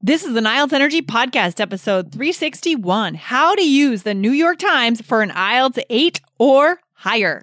This is the IELTS Energy Podcast, episode 361 How to Use the New York Times for an IELTS 8 or higher.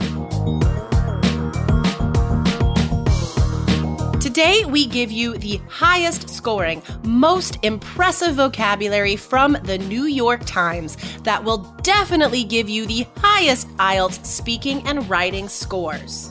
Today, we give you the highest scoring, most impressive vocabulary from the New York Times that will definitely give you the highest IELTS speaking and writing scores.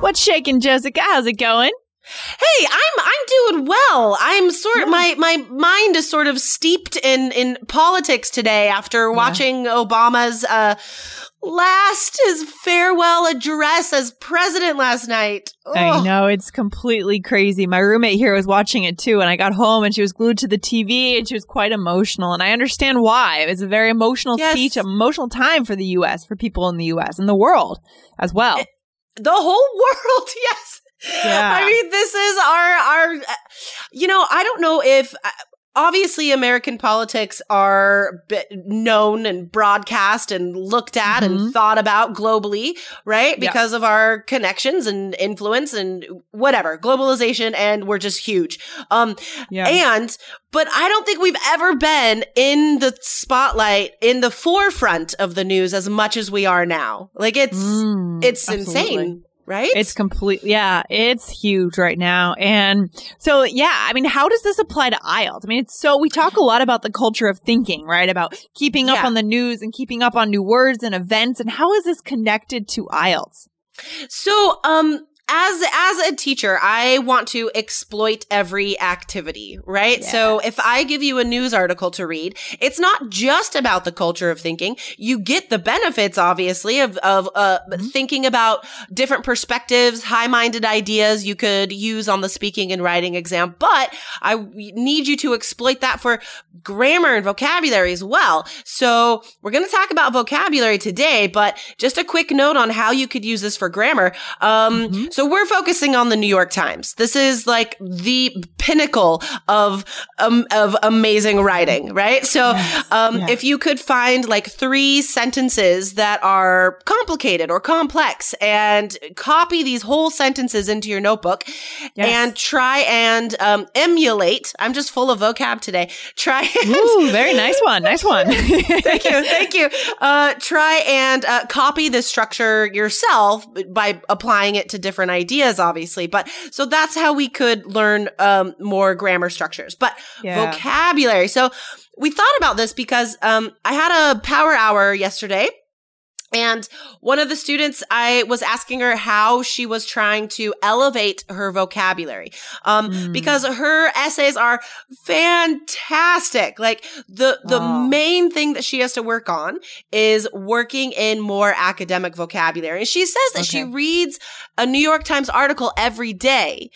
What's shaking, Jessica? How's it going? Hey, I'm I'm doing well. I'm sort of my my mind is sort of steeped in in politics today after watching Obama's uh last his farewell address as president last night. I Ugh. know it's completely crazy. My roommate here was watching it too, and I got home and she was glued to the TV and she was quite emotional. And I understand why. It was a very emotional Yes. speech, emotional time for the U.S., for people in the U.S. and the world as well. The whole world yes Yeah. i mean this is our our uh, you know i don't know if uh, obviously american politics are known and broadcast and looked at Mhm. and thought about globally right Yeah. because of our connections and influence and whatever globalization and we're just huge um yeah. and but I don't think we've ever been in the spotlight in the forefront of the news as much as we are now. Like it's Mm, it's absolutely. insane, right? It's complete. Yeah, it's huge right now. And so, yeah, I mean, how does this apply to IELTS? I mean, it's so we talk a lot about the culture of thinking, right? About keeping up Yeah. on the news and keeping up on new words and events. And how is this connected to IELTS? So, um, as as a teacher, I want to exploit every activity, right? So if I give you a news article to read, it's not just about the culture of thinking. You get the benefits, obviously, of of uh, thinking about different perspectives, high minded ideas you could use on the speaking and writing exam. But I need you to exploit that for grammar and vocabulary as well. So we're going to talk about vocabulary today, but just a quick note on how you could use this for grammar. Um, so we're focusing on the New York Times. This is like the pinnacle of, um, of amazing writing, right? So, um, Yes. if you could find like three sentences that are complicated or complex and copy these whole sentences into your notebook Yes. and try and, um, emulate. I'm just full of vocab today. Try and Ooh, very nice one. Nice one. thank you thank you uh, try and uh, copy this structure yourself by applying it to different ideas obviously but so that's how we could learn um, more grammar structures but Yeah. vocabulary so we thought about this because um, i had a power hour yesterday and one of the students, I was asking her how she was trying to elevate her vocabulary. Um, Mm. because her essays are fantastic. Like the, the main thing that she has to work on is working in more academic vocabulary. And she says that she reads a New York Times article every day,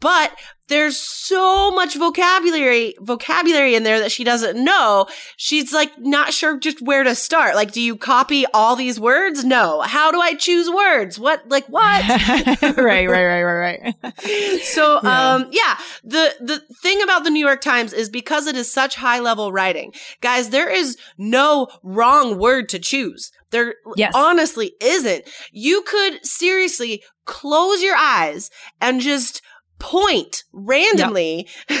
but there's so much vocabulary vocabulary in there that she doesn't know. She's like not sure just where to start. Like, do you copy all these words? No. How do I choose words? What like what? right, right, right, right, right. so Yeah. um yeah the the thing about the new york times is because it is such high level writing guys there is no wrong word to choose there Yes. honestly isn't you could seriously close your eyes and just point randomly. Yep.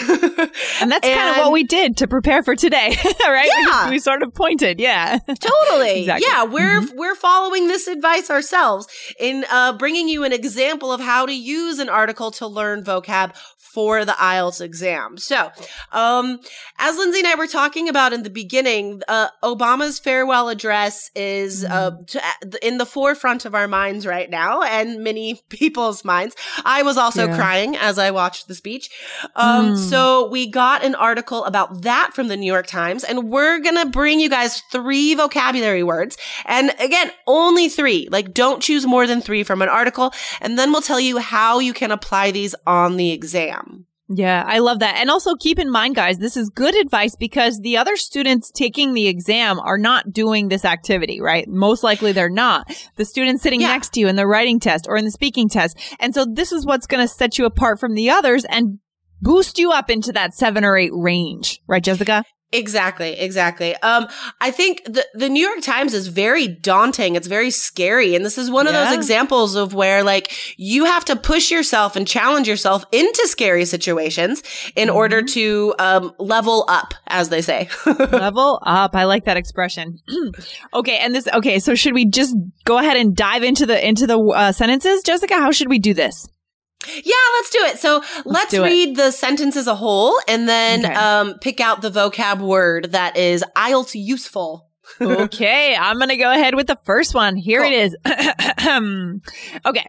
and that's and, kind of what we did to prepare for today, right? Yeah. We, we, sort of pointed. Yeah. Totally. exactly. Yeah, we're mm-hmm. we're following this advice ourselves in uh, bringing you an example of how to use an article to learn vocab for the IELTS exam. So, um, as Lindsay and I were talking about in the beginning, uh, Obama's farewell address is uh, mm-hmm. to, uh, in the forefront of our minds right now and many people's minds. I was also yeah. crying as I watched the speech. Um, mm. So we got an article about that from the New York Times, and we're gonna bring you guys three vocabulary words. And again, only three. Like, don't choose more than three from an article. And then we'll tell you how you can apply these on the exam. Yeah, I love that. And also keep in mind, guys, this is good advice because the other students taking the exam are not doing this activity, right? Most likely they're not. The students sitting yeah. next to you in the writing test or in the speaking test. And so this is what's going to set you apart from the others and boost you up into that seven or eight range, right, Jessica? Exactly, exactly. Um, I think the, the New York Times is very daunting. It's very scary. And this is one of those examples of where like you have to push yourself and challenge yourself into scary situations in mm-hmm. order to, um, level up, as they say. level up. I like that expression. okay. And this, okay. So should we just go ahead and dive into the, into the uh, sentences? Jessica, how should we do this? Yeah, let's do it. So let's, let's read it. the sentence as a whole and then okay. um, pick out the vocab word that is IELTS useful. okay, I'm going to go ahead with the first one. Here cool. it is. okay.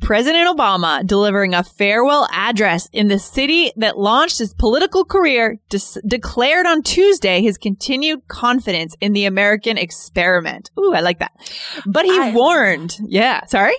President Obama delivering a farewell address in the city that launched his political career dis- declared on Tuesday his continued confidence in the American experiment. Ooh, I like that. But he I, warned. Yeah, sorry?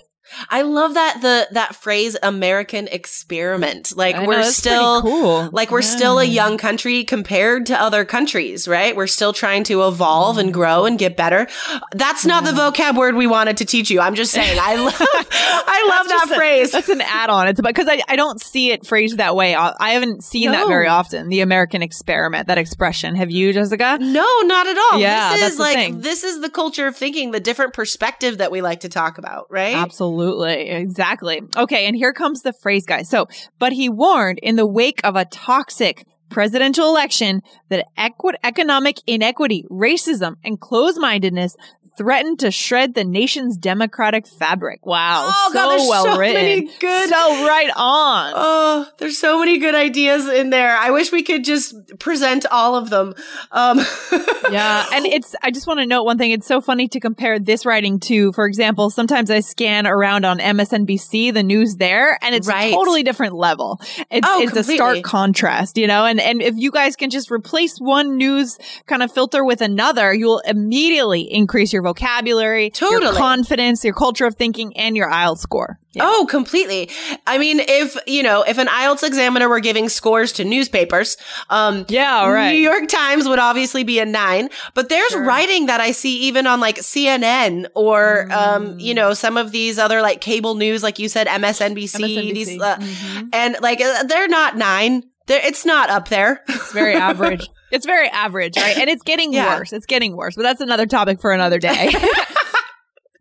I love that the that phrase American experiment. Like I we're still cool. like we're yeah. still a young country compared to other countries, right? We're still trying to evolve and mm-hmm. grow and get better. That's not yeah. the mm-hmm. vocab word we wanted to teach you. I'm just saying I love I love that a, phrase. that's an add-on. It's because I, I don't see it phrased that way. I, I haven't seen no. that very often. The American experiment, that expression. Have you, Jessica? No, not at all. Yeah, this is like this is the culture of thinking, the different perspective that we like to talk about, right? Absolutely. Absolutely. Exactly. Okay. And here comes the phrase, guys. So, but he warned in the wake of a toxic presidential election that equi- economic inequity, racism, and closed mindedness threatened to shred the nation's democratic fabric. Wow. Oh, so God, well so written. good. So right on. Oh, there's so many good ideas in there. I wish we could just present all of them. Um. yeah. And it's, I just want to note one thing. It's so funny to compare this writing to, for example, sometimes I scan around on MSNBC, the news there, and it's right. a totally different level. It's, oh, it's a stark contrast, you know, and, and if you guys can just replace one news kind of filter with another, you'll immediately increase your vocabulary, totally. your confidence, your culture of thinking, and your IELTS score. Yeah. Oh, completely. I mean, if, you know, if an IELTS examiner were giving scores to newspapers, um, yeah, right. New York Times would obviously be a nine, but there's sure. writing that I see even on like CNN or, mm. um, you know, some of these other like cable news, like you said, MSNBC, MSNBC. these, uh, mm-hmm. and like uh, they're not nine. They're, it's not up there. It's very average. It's very average, right? And it's getting yeah. worse. It's getting worse, but that's another topic for another day.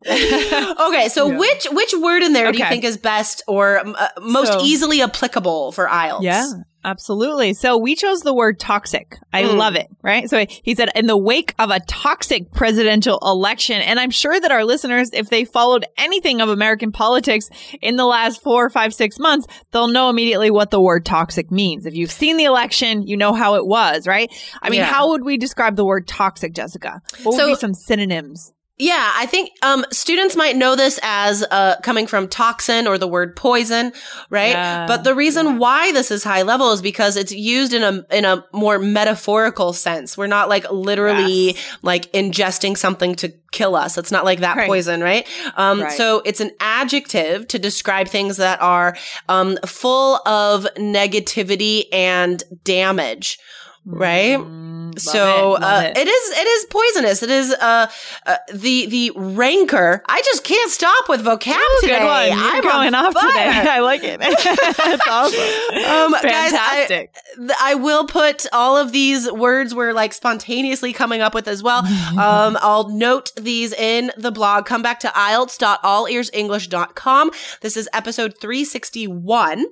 okay, so yeah. which which word in there okay. do you think is best or uh, most so, easily applicable for IELTS? Yeah. Absolutely. So we chose the word toxic. I mm. love it, right? So he said, in the wake of a toxic presidential election. And I'm sure that our listeners, if they followed anything of American politics in the last four, five, six months, they'll know immediately what the word toxic means. If you've seen the election, you know how it was, right? I mean, yeah. how would we describe the word toxic, Jessica? What would so, be some synonyms? Yeah, I think um, students might know this as uh, coming from toxin or the word poison, right? Yeah. But the reason why this is high level is because it's used in a in a more metaphorical sense. We're not like literally yes. like ingesting something to kill us. It's not like that right. poison, right? Um, right? So it's an adjective to describe things that are um, full of negativity and damage, right? Mm so it, uh, it. it is it is poisonous. It is uh, uh, the the rancor. I just can't stop with vocab Ooh, today. Good one. You're I'm going off fire. today. I like it. That's awesome. Um, Fantastic. Guys, I, I, will put all of these words we're like spontaneously coming up with as well. um, I'll note these in the blog. Come back to IELTS.allearsenglish.com. This is episode 361.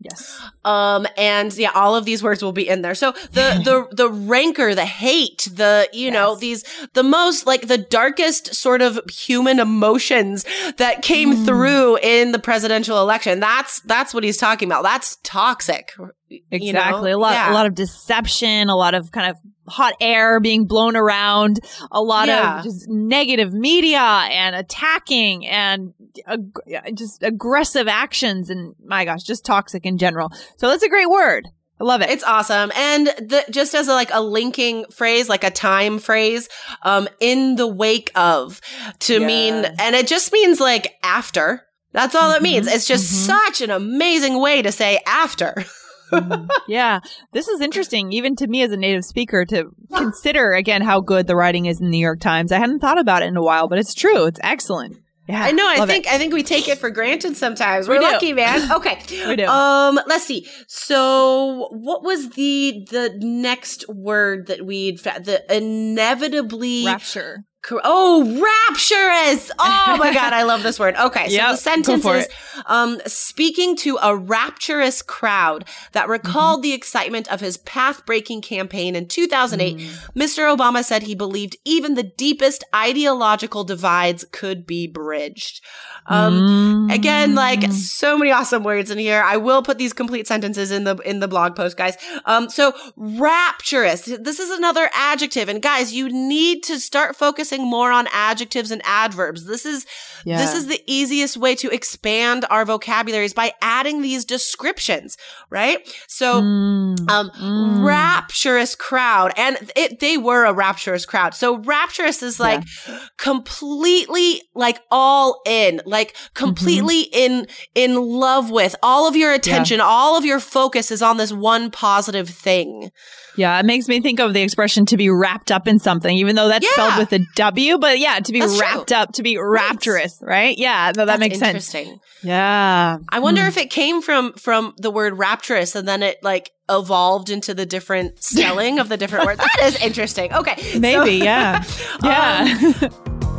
Yes. Um, and yeah, all of these words will be in there. So the, the, the rancor, the hate, the, you yes. know, these, the most like the darkest sort of human emotions that came mm. through in the presidential election. That's, that's what he's talking about. That's toxic. Exactly. You know? A lot, yeah. a lot of deception, a lot of kind of hot air being blown around, a lot yeah. of just negative media and attacking and ag- just aggressive actions and my gosh, just toxic in general. So that's a great word. I love it. It's awesome. And the, just as a, like a linking phrase, like a time phrase, um, in the wake of to yeah. mean, and it just means like after. That's all mm-hmm. it means. It's just mm-hmm. such an amazing way to say after. mm, yeah, this is interesting, even to me as a native speaker, to consider again how good the writing is in the New York Times. I hadn't thought about it in a while, but it's true. It's excellent. Yeah, I know. I think it. I think we take it for granted sometimes. We're we lucky, man. Okay. we do. Um, let's see. So, what was the the next word that we'd fa- the inevitably rapture Oh, rapturous. Oh my God. I love this word. Okay. So yep, the sentence is, um, speaking to a rapturous crowd that recalled mm-hmm. the excitement of his path breaking campaign in 2008. Mm. Mr. Obama said he believed even the deepest ideological divides could be bridged. Um, mm. again, like so many awesome words in here. I will put these complete sentences in the, in the blog post, guys. Um, so rapturous. This is another adjective. And guys, you need to start focusing more on adjectives and adverbs. This is, yeah. this is the easiest way to expand our vocabularies by adding these descriptions, right? So, mm. um, mm. rapturous crowd. And it, they were a rapturous crowd. So rapturous is like yeah. completely like all in like completely mm-hmm. in in love with all of your attention yeah. all of your focus is on this one positive thing yeah it makes me think of the expression to be wrapped up in something even though that's yeah. spelled with a w but yeah to be that's wrapped true. up to be rapturous right, yeah no, that that's makes sense. yeah. I wonder mm. if it came from from the word rapturous and then it like evolved into the different spelling of the different words that is interesting. Okay maybe so, yeah. Yeah. Um,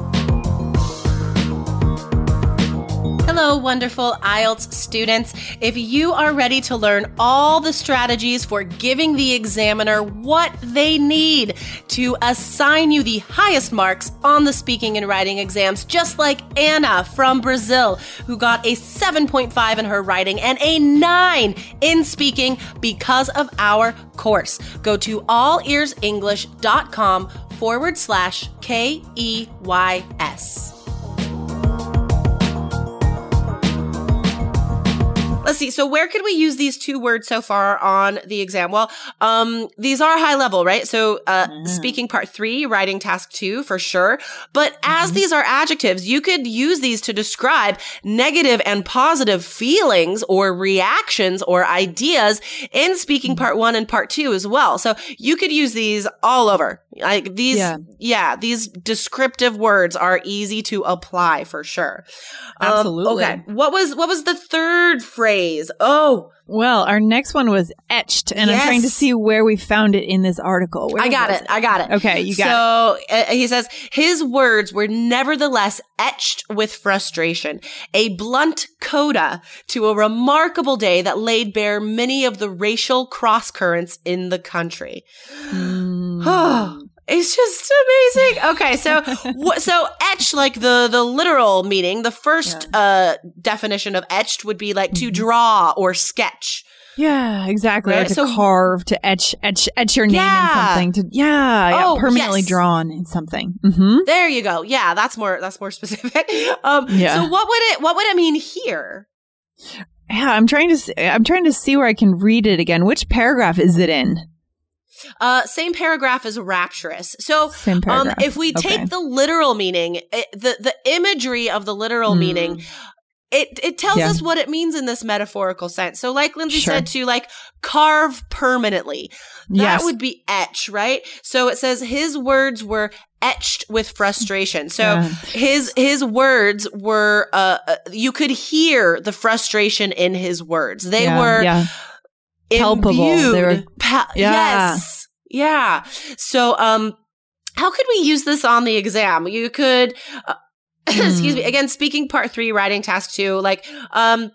Hello, wonderful IELTS students. If you are ready to learn all the strategies for giving the examiner what they need to assign you the highest marks on the speaking and writing exams, just like Anna from Brazil, who got a 7.5 in her writing and a 9 in speaking because of our course. Go to allearsenglish.com forward slash K E Y S. Let's see. So where could we use these two words so far on the exam? Well, um, these are high level, right? So, uh, mm. speaking part three, writing task two for sure. But as mm-hmm. these are adjectives, you could use these to describe negative and positive feelings or reactions or ideas in speaking mm-hmm. part one and part two as well. So you could use these all over. Like these, yeah, yeah these descriptive words are easy to apply for sure. Um, Absolutely. Okay. What was, what was the third phrase? Oh, well, our next one was etched, and yes. I'm trying to see where we found it in this article. Where I got it. it. I got it. Okay, you got so, it. So uh, he says his words were nevertheless etched with frustration, a blunt coda to a remarkable day that laid bare many of the racial cross currents in the country. Mm. It's just amazing. Okay, so so etch like the the literal meaning. The first yeah. uh definition of etched would be like to mm-hmm. draw or sketch. Yeah, exactly. Right? Or to so, carve, to etch, etch, etch your name yeah. in something. To yeah, yeah oh, permanently yes. drawn in something. Mm-hmm. There you go. Yeah, that's more that's more specific. Um, yeah. So what would it what would it mean here? Yeah, I'm trying to see, I'm trying to see where I can read it again. Which paragraph is it in? Uh, same paragraph as rapturous. So, um, if we take okay. the literal meaning, it, the the imagery of the literal mm. meaning, it it tells yeah. us what it means in this metaphorical sense. So, like Lindsay sure. said, to like carve permanently, that yes. would be etch, right? So it says his words were etched with frustration. So yeah. his his words were uh, uh, you could hear the frustration in his words. They yeah, were palpable. They were, pa- yeah. Yes. Yeah. So, um, how could we use this on the exam? You could, uh, excuse me, hmm. again, speaking part three, writing task two, like, um,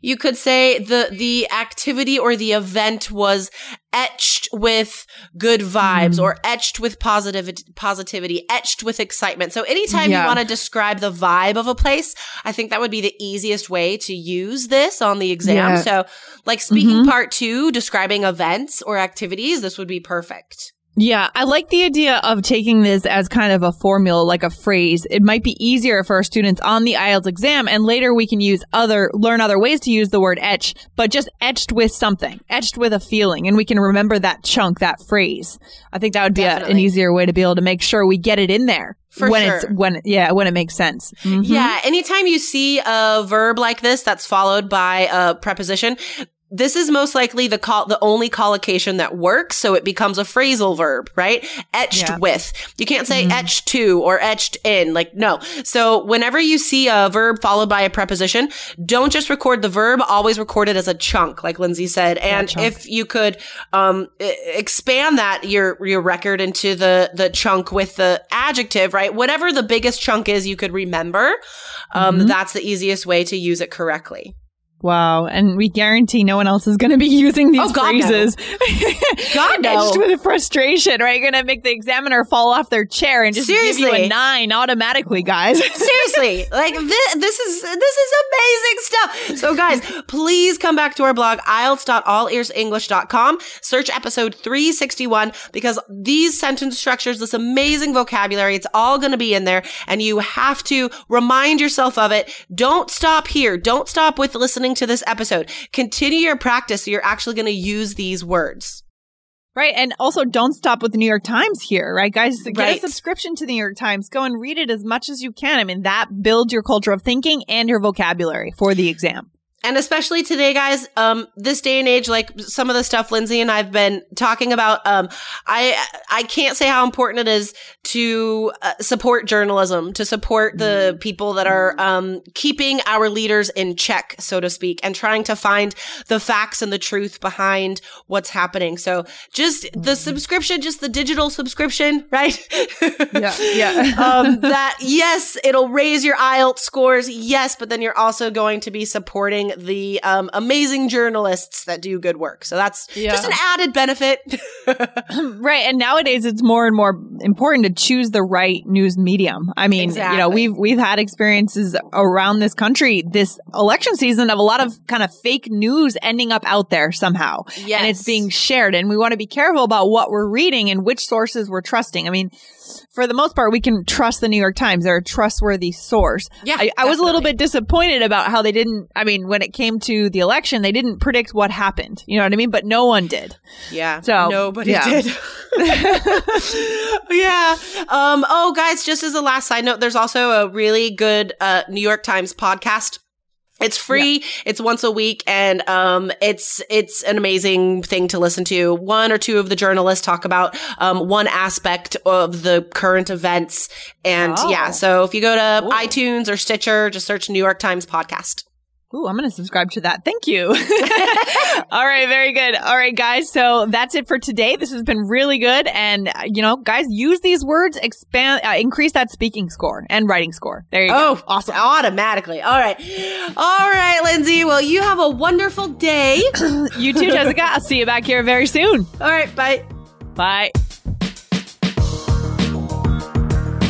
You could say the the activity or the event was etched with good vibes Mm. or etched with positivity, positivity, etched with excitement. So anytime Yeah. you want to describe the vibe of a place, I think that would be the easiest way to use this on the exam. Yeah. So like speaking Mhm. part 2, describing events or activities, this would be perfect. Yeah, I like the idea of taking this as kind of a formula, like a phrase. It might be easier for our students on the IELTS exam, and later we can use other, learn other ways to use the word etch, but just etched with something, etched with a feeling, and we can remember that chunk, that phrase. I think that would be a, an easier way to be able to make sure we get it in there For when sure. it's when yeah when it makes sense. Mhm. Yeah, anytime you see a verb like this that's followed by a preposition, this is most likely the call, the only collocation that works. So it becomes a phrasal verb, right? Etched Yeah. with. You can't say etched to or etched in. Like, no. So whenever you see a verb followed by a preposition, don't just record the verb, always record it as a chunk, like Lindsay said. And if you could, um, expand that, your, your record into the, the chunk with the adjective, right? Whatever the biggest chunk is you could remember, um, Mm-hmm. that's the easiest way to use it correctly. Wow, and we guarantee no one else is going to be using these Oh, God, no. phrases. God, no. Etched with frustration, right? You're going to make the examiner fall off their chair and just give you a nine automatically, guys. Seriously, like this, this is this is amazing stuff. So, guys, please come back to our blog ielts.allearsenglish.com. Search episode 361 because these sentence structures, this amazing vocabulary, it's all going to be in there, and you have to remind yourself of it. Don't stop here. Don't stop with listening to this episode. Continue your practice. So you're actually going to use these words. Right. And also don't stop with the New York Times here, right, guys? Get Right. a subscription to the New York Times. Go and read it as much as you can. I mean, that builds your culture of thinking and your vocabulary for the exam. And especially today, guys, um, this day and age, like some of the stuff Lindsay and I've been talking about, um, I, I can't say how important it is to uh, support journalism, to support the people that are, um, keeping our leaders in check, so to speak, and trying to find the facts and the truth behind what's happening. So just the subscription, just the digital subscription, right? Yeah, yeah. um, that yes, it'll raise your IELTS scores. Yes, but then you're also going to be supporting the um, amazing journalists that do good work. So that's Yeah. just an added benefit. Right. And nowadays it's more and more important to choose the right news medium. I mean, you know, we've we've had experiences around this country this election season of a lot of kind of fake news ending up out there somehow. Yes. And it's being shared and we want to be careful about what we're reading and which sources we're trusting. I mean, for the most part, we can trust the New York Times. They're a trustworthy source. Yeah, I, I was a little bit disappointed about how they didn't, I mean, when it came to the election, they didn't predict what happened. You know what I mean? But no one did. Yeah. So, nobody yeah. did. yeah. Um, oh, guys, just as a last side note, there's also a really good uh, New York Times podcast. It's free. It's once a week, and um, it's it's an amazing thing to listen to. One or two of the journalists talk about um, one aspect of the current events, and Oh. yeah. So if you go to Cool. iTunes or Stitcher, just search New York Times podcast. Ooh, I'm going to subscribe to that. Thank you. All right, very good. All right, guys. So that's it for today. This has been really good. And, uh, you know, guys, use these words, expand, uh, increase that speaking score and writing score. There you go. Oh, awesome. Automatically. All right. All right, Lindsay. Well, you have a wonderful day. You too, Jessica. I'll see you back here very soon. All right. Bye. Bye.